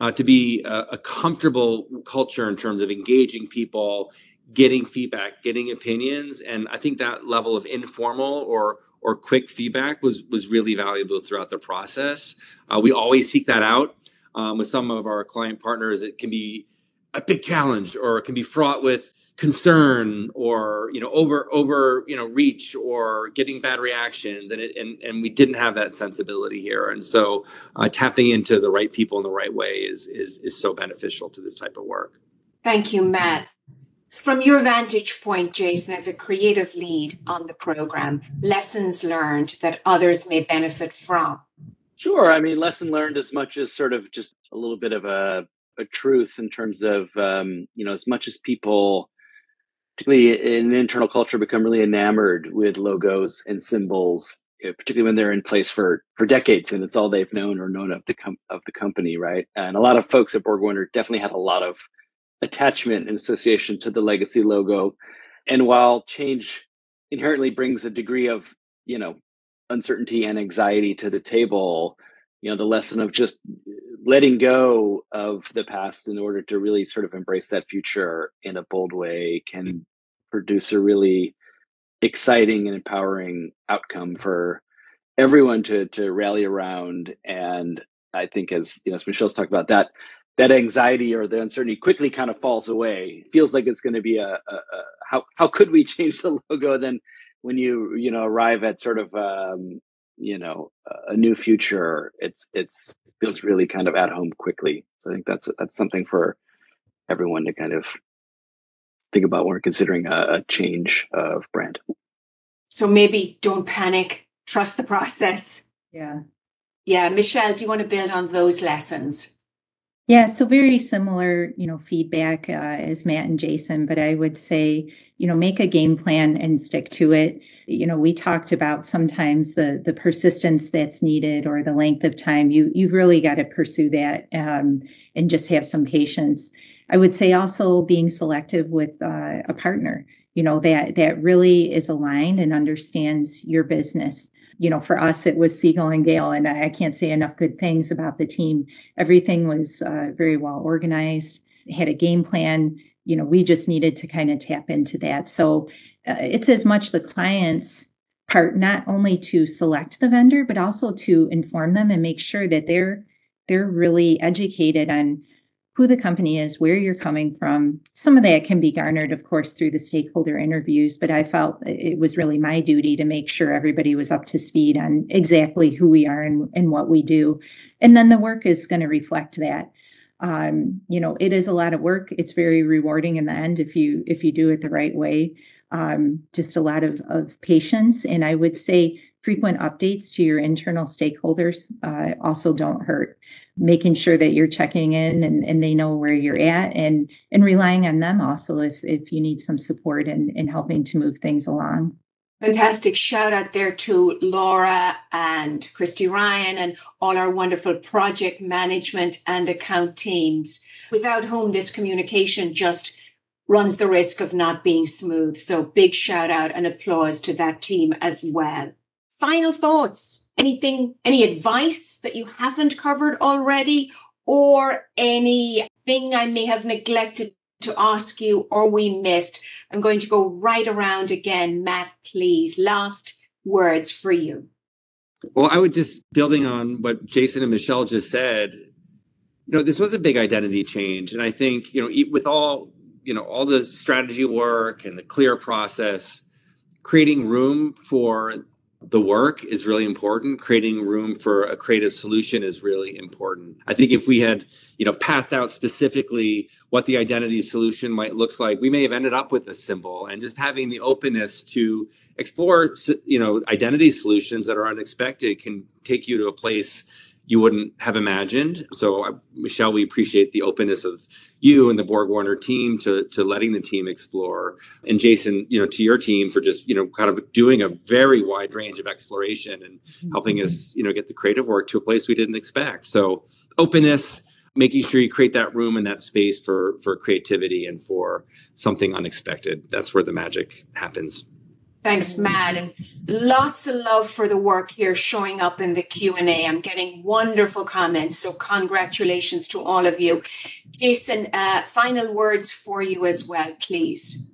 uh, to be a, a comfortable culture in terms of engaging people getting feedback, getting opinions, and I think that level of informal or or quick feedback was was really valuable throughout the process. Uh, we always seek that out um, with some of our client partners. It can be a big challenge, or it can be fraught with concern or you know over over you know reach or getting bad reactions and it and and we didn't have that sensibility here and so uh, tapping into the right people in the right way is is is so beneficial to this type of work thank you matt from your vantage point jason as a creative lead on the program lessons learned that others may benefit from sure i mean lesson learned as much as sort of just a little bit of a a truth in terms of um, you know as much as people particularly in internal culture, become really enamored with logos and symbols, particularly when they're in place for for decades and it's all they've known or known of the com- of the company, right? And a lot of folks at BorgWarner definitely had a lot of attachment and association to the legacy logo. And while change inherently brings a degree of you know uncertainty and anxiety to the table, you know the lesson of just letting go of the past in order to really sort of embrace that future in a bold way can produce a really exciting and empowering outcome for everyone to to rally around and i think as you know as michelle's talked about that that anxiety or the uncertainty quickly kind of falls away. It feels like it's going to be a, a, a, how how could we change the logo then when you you know arrive at sort of um you know a new future? It's it's feels really kind of at home quickly. So i think that's that's something for everyone to kind of think about when we're considering a, a change of brand. So maybe don't panic. Trust the process. Yeah. Yeah michelle do you want to build on those lessons yeah, so very similar, you know, feedback uh, as Matt and Jason, but I would say, you know, make a game plan and stick to it. You know, we talked about sometimes the the persistence that's needed or the length of time. You you've really got to pursue that um, and just have some patience. I would say also being selective with uh, a partner. You know that that really is aligned and understands your business you know, for us, it was Siegel and Gale, and I can't say enough good things about the team. Everything was uh, very well organized, had a game plan. You know, we just needed to kind of tap into that. So uh, it's as much the client's part, not only to select the vendor, but also to inform them and make sure that they're they're really educated on who the company is, where you're coming from. Some of that can be garnered, of course, through the stakeholder interviews, but I felt it was really my duty to make sure everybody was up to speed on exactly who we are and, and what we do. And then the work is going to reflect that. Um, you know, it is a lot of work. It's very rewarding in the end if you if you do it the right way. Um, just a lot of, of patience. And I would say frequent updates to your internal stakeholders uh, also don't hurt making sure that you're checking in and, and they know where you're at and and relying on them also if if you need some support in, in helping to move things along. Fantastic shout out there to Laura and Christy Ryan and all our wonderful project management and account teams, without whom this communication just runs the risk of not being smooth. So big shout out and applause to that team as well. Final thoughts anything, any advice that you haven't covered already, or anything I may have neglected to ask you or we missed? I'm going to go right around again. Matt, please, last words for you. Well, I would just building on what Jason and Michelle just said. You know, this was a big identity change, and I think you know, with all you know, all the strategy work and the clear process, creating room for the work is really important. Creating room for a creative solution is really important. I think if we had you know pathed out specifically what the identity solution might looks like we may have ended up with a symbol. And just having the openness to explore you know identity solutions that are unexpected can take you to a place you wouldn't have imagined. So, Michelle, we appreciate the openness of you and the BorgWarner team to to letting the team explore, and Jason, you know, to your team for just you know kind of doing a very wide range of exploration and helping us you know get the creative work to a place we didn't expect. So, openness, making sure you create that room and that space for for creativity and for something unexpected. That's where the magic happens. Thanks, Matt, and lots of love for the work here showing up in the Q and A. I'm getting wonderful comments, so congratulations to all of you. Jason, uh, final words for you as well, please.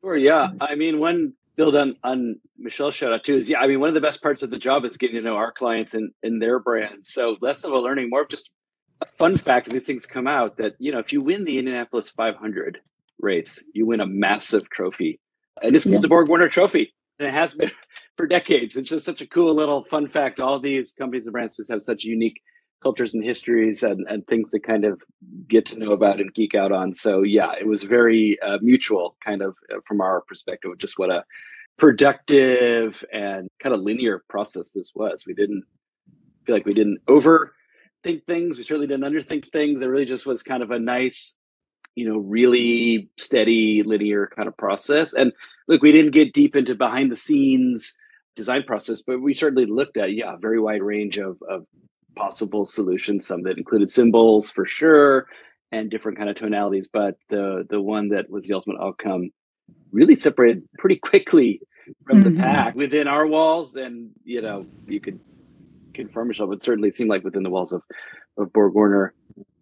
Sure. Yeah, I mean, one build on on Michelle's shout out too is yeah. I mean, one of the best parts of the job is getting to know our clients and and their brands. So less of a learning, more of just a fun fact. These things come out that you know if you win the Indianapolis 500 race, you win a massive trophy. And it's called the BorgWarner Trophy. And it has been for decades. It's just such a cool little fun fact. All these companies and brands just have such unique cultures and histories and, and things to kind of get to know about and geek out on. So yeah, it was very uh, mutual kind of uh, from our perspective, just what a productive and kind of linear process this was. We didn't feel like we didn't overthink things. We certainly didn't underthink things. It really just was kind of a nice, you know, really steady, linear kind of process. And look, we didn't get deep into behind the scenes design process, but we certainly looked at, yeah, a very wide range of, of possible solutions, some that included symbols for sure and different kind of tonalities. But the the one that was the ultimate outcome really separated pretty quickly from mm-hmm. the pack within our walls. And, you know, you could confirm yourself, it certainly seemed like within the walls of, of BorgWarner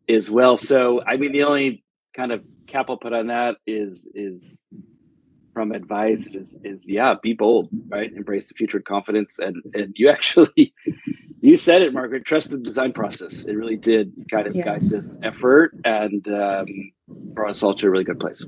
as well. So I mean the only kind of cap I'll put on that is is from advice is is yeah, be bold, right? Embrace the future with confidence and and you actually you said it, Margaret. Trust the design process. It really did kind of guide this effort and um, brought us all to a really good place.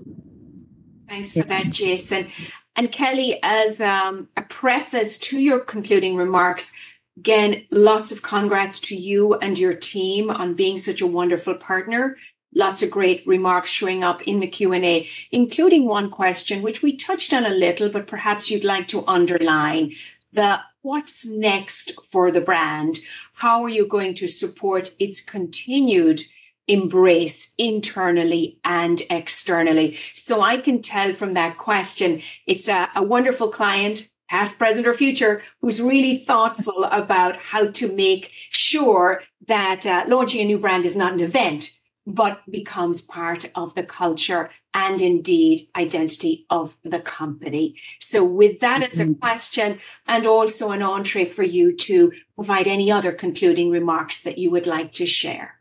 Thanks for that, Jason. And Kelly, as um, a preface to your concluding remarks, again, lots of congrats to you and your team on being such a wonderful partner. Lots of great remarks showing up in the Q&A, including one question, which we touched on a little, but perhaps you'd like to underline the what's next for the brand? How are you going to support its continued embrace internally and externally? So I can tell from that question, it's a, a wonderful client, past, present, or future, who's really thoughtful about how to make sure that uh, launching a new brand is not an event, but becomes part of the culture and indeed identity of the company. So with that as a mm-hmm. question and also an entree for you to provide any other concluding remarks that you would like to share.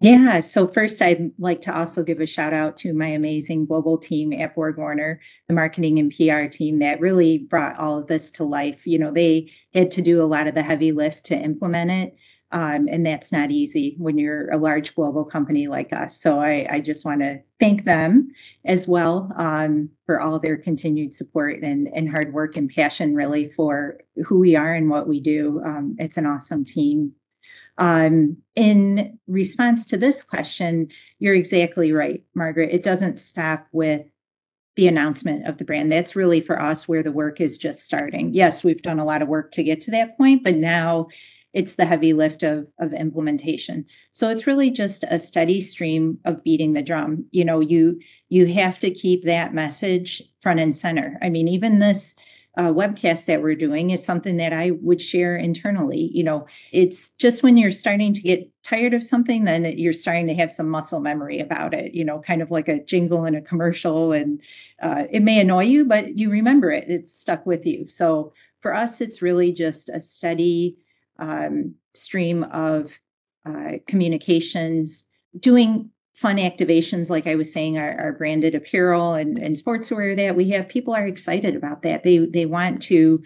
Yeah. So first, I'd like to also give a shout out to my amazing global team at BorgWarner, the marketing and PR team that really brought all of this to life. You know, they had to do a lot of the heavy lift to implement it. Um, and that's not easy when you're a large global company like us. So I, I just want to thank them as well um, for all their continued support and, and hard work and passion, really, for who we are and what we do. Um, it's an awesome team. Um, in response to this question, you're exactly right, Margaret. It doesn't stop with the announcement of the brand. That's really for us where the work is just starting. Yes, we've done a lot of work to get to that point, but now it's the heavy lift of of implementation so it's really just a steady stream of beating the drum you know you you have to keep that message front and center i mean even this uh, webcast that we're doing is something that I would share internally. You know, it's just when you're starting to get tired of something, then you're starting to have some muscle memory about it. You know, kind of like a jingle in a commercial, and uh, it may annoy you, but you remember it. It's stuck with you. So for us, it's really just a steady um, stream of uh, communications, doing fun activations like I was saying, our, our, branded apparel and, and sportswear that we have. People are excited about that. They they want to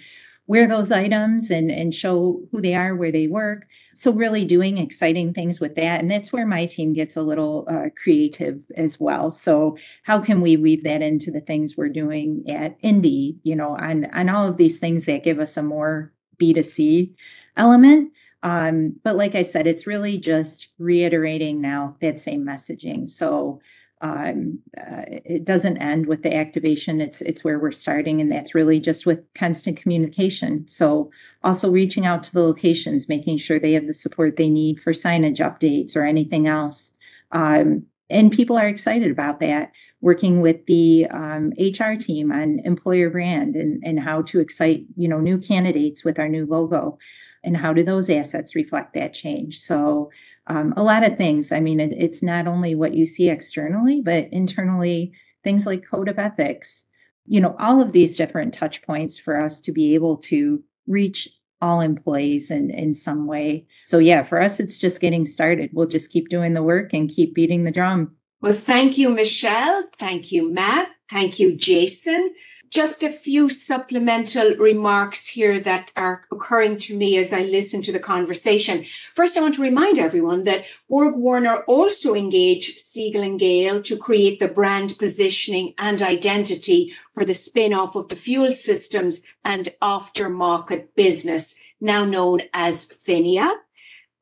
wear those items and and show who they are, where they work. So really doing exciting things with that, and that's where my team gets a little uh, creative as well. So how can we weave that into the things we're doing at Indy? You know, on on all of these things that give us a more B 2 C element. Um, but like I said, it's really just reiterating now that same messaging. So um, uh, it doesn't end with the activation. It's it's where we're starting, and that's really just with constant communication. So also reaching out to the locations, making sure they have the support they need for signage updates or anything else. Um, and people are excited about that. Working with the um, HR team on employer brand and and how to excite you know new candidates with our new logo and how do those assets reflect that change? So um, a lot of things. I mean it, it's not only what you see externally but internally things like code of ethics you know all of these different touch points for us to be able to reach all employees in, in some way. So yeah for us it's just getting started. We'll just keep doing the work and keep beating the drum. Well thank you michelle. Thank you matt. Thank you jason Just a few supplemental remarks here that are occurring to me as I listen to the conversation. First, I want to remind everyone that BorgWarner also engaged Siegel and Gale to create the brand positioning and identity for the spin-off of the fuel systems and aftermarket business, now known as Phinia.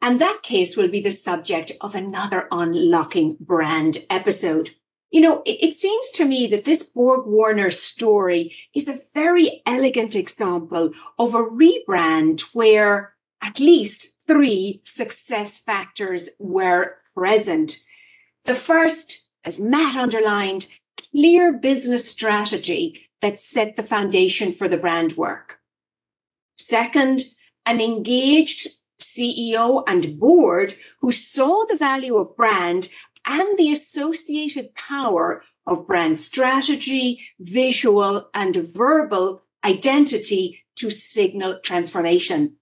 And that case will be the subject of another unlocking brand episode. You know, it, it, seems to me that this BorgWarner story is a very elegant example of a rebrand where at least three success factors were present. The first, as Matt underlined, clear business strategy that set the foundation for the brand work. Second, an engaged CEO and board who saw the value of brand and the associated power of brand strategy, visual and verbal identity to signal transformation.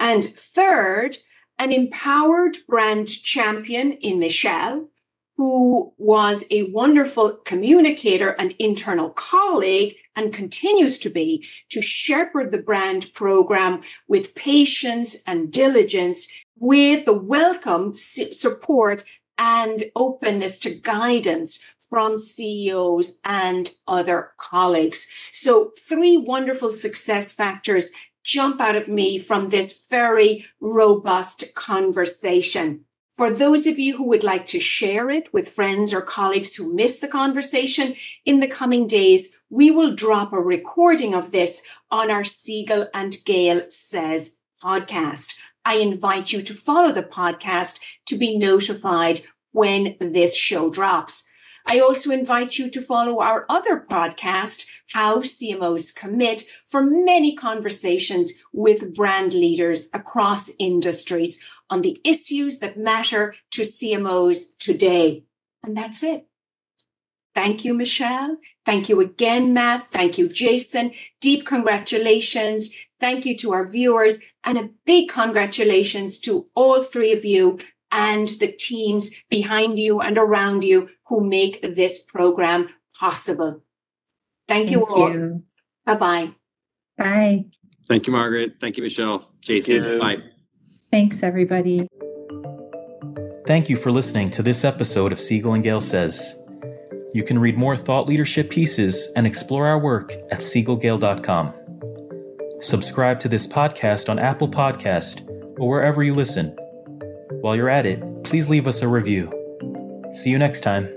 And third, an empowered brand champion in Michelle, who was a wonderful communicator and internal colleague and continues to be to shepherd the brand program with patience and diligence with the welcome support and openness to guidance from CEOs and other colleagues. So three wonderful success factors jump out at me from this very robust conversation. For those of you who would like to share it with friends or colleagues who missed the conversation in the coming days, we will drop a recording of this on our Siegel and Gale Says podcast. I invite you to follow the podcast to be notified when this show drops. I also invite you to follow our other podcast, How CMOs Commit, for many conversations with brand leaders across industries on the issues that matter to CMOs today. And that's it. Thank you, Michelle. Thank you again, Matt. Thank you, Jason. Deep congratulations. Thank you to our viewers and a big congratulations to all three of you and the teams behind you and around you who make this program possible. Thank, Thank you all. You. Bye-bye. Bye. Thank you, Margaret. Thank you, Michelle. Jason, you. bye. Thanks, everybody. Thank you for listening to this episode of Siegel and Gale Says. You can read more thought leadership pieces and explore our work at siegelgale.com. Subscribe to this podcast on Apple Podcast or wherever you listen. While you're at it, please leave us a review. See you next time.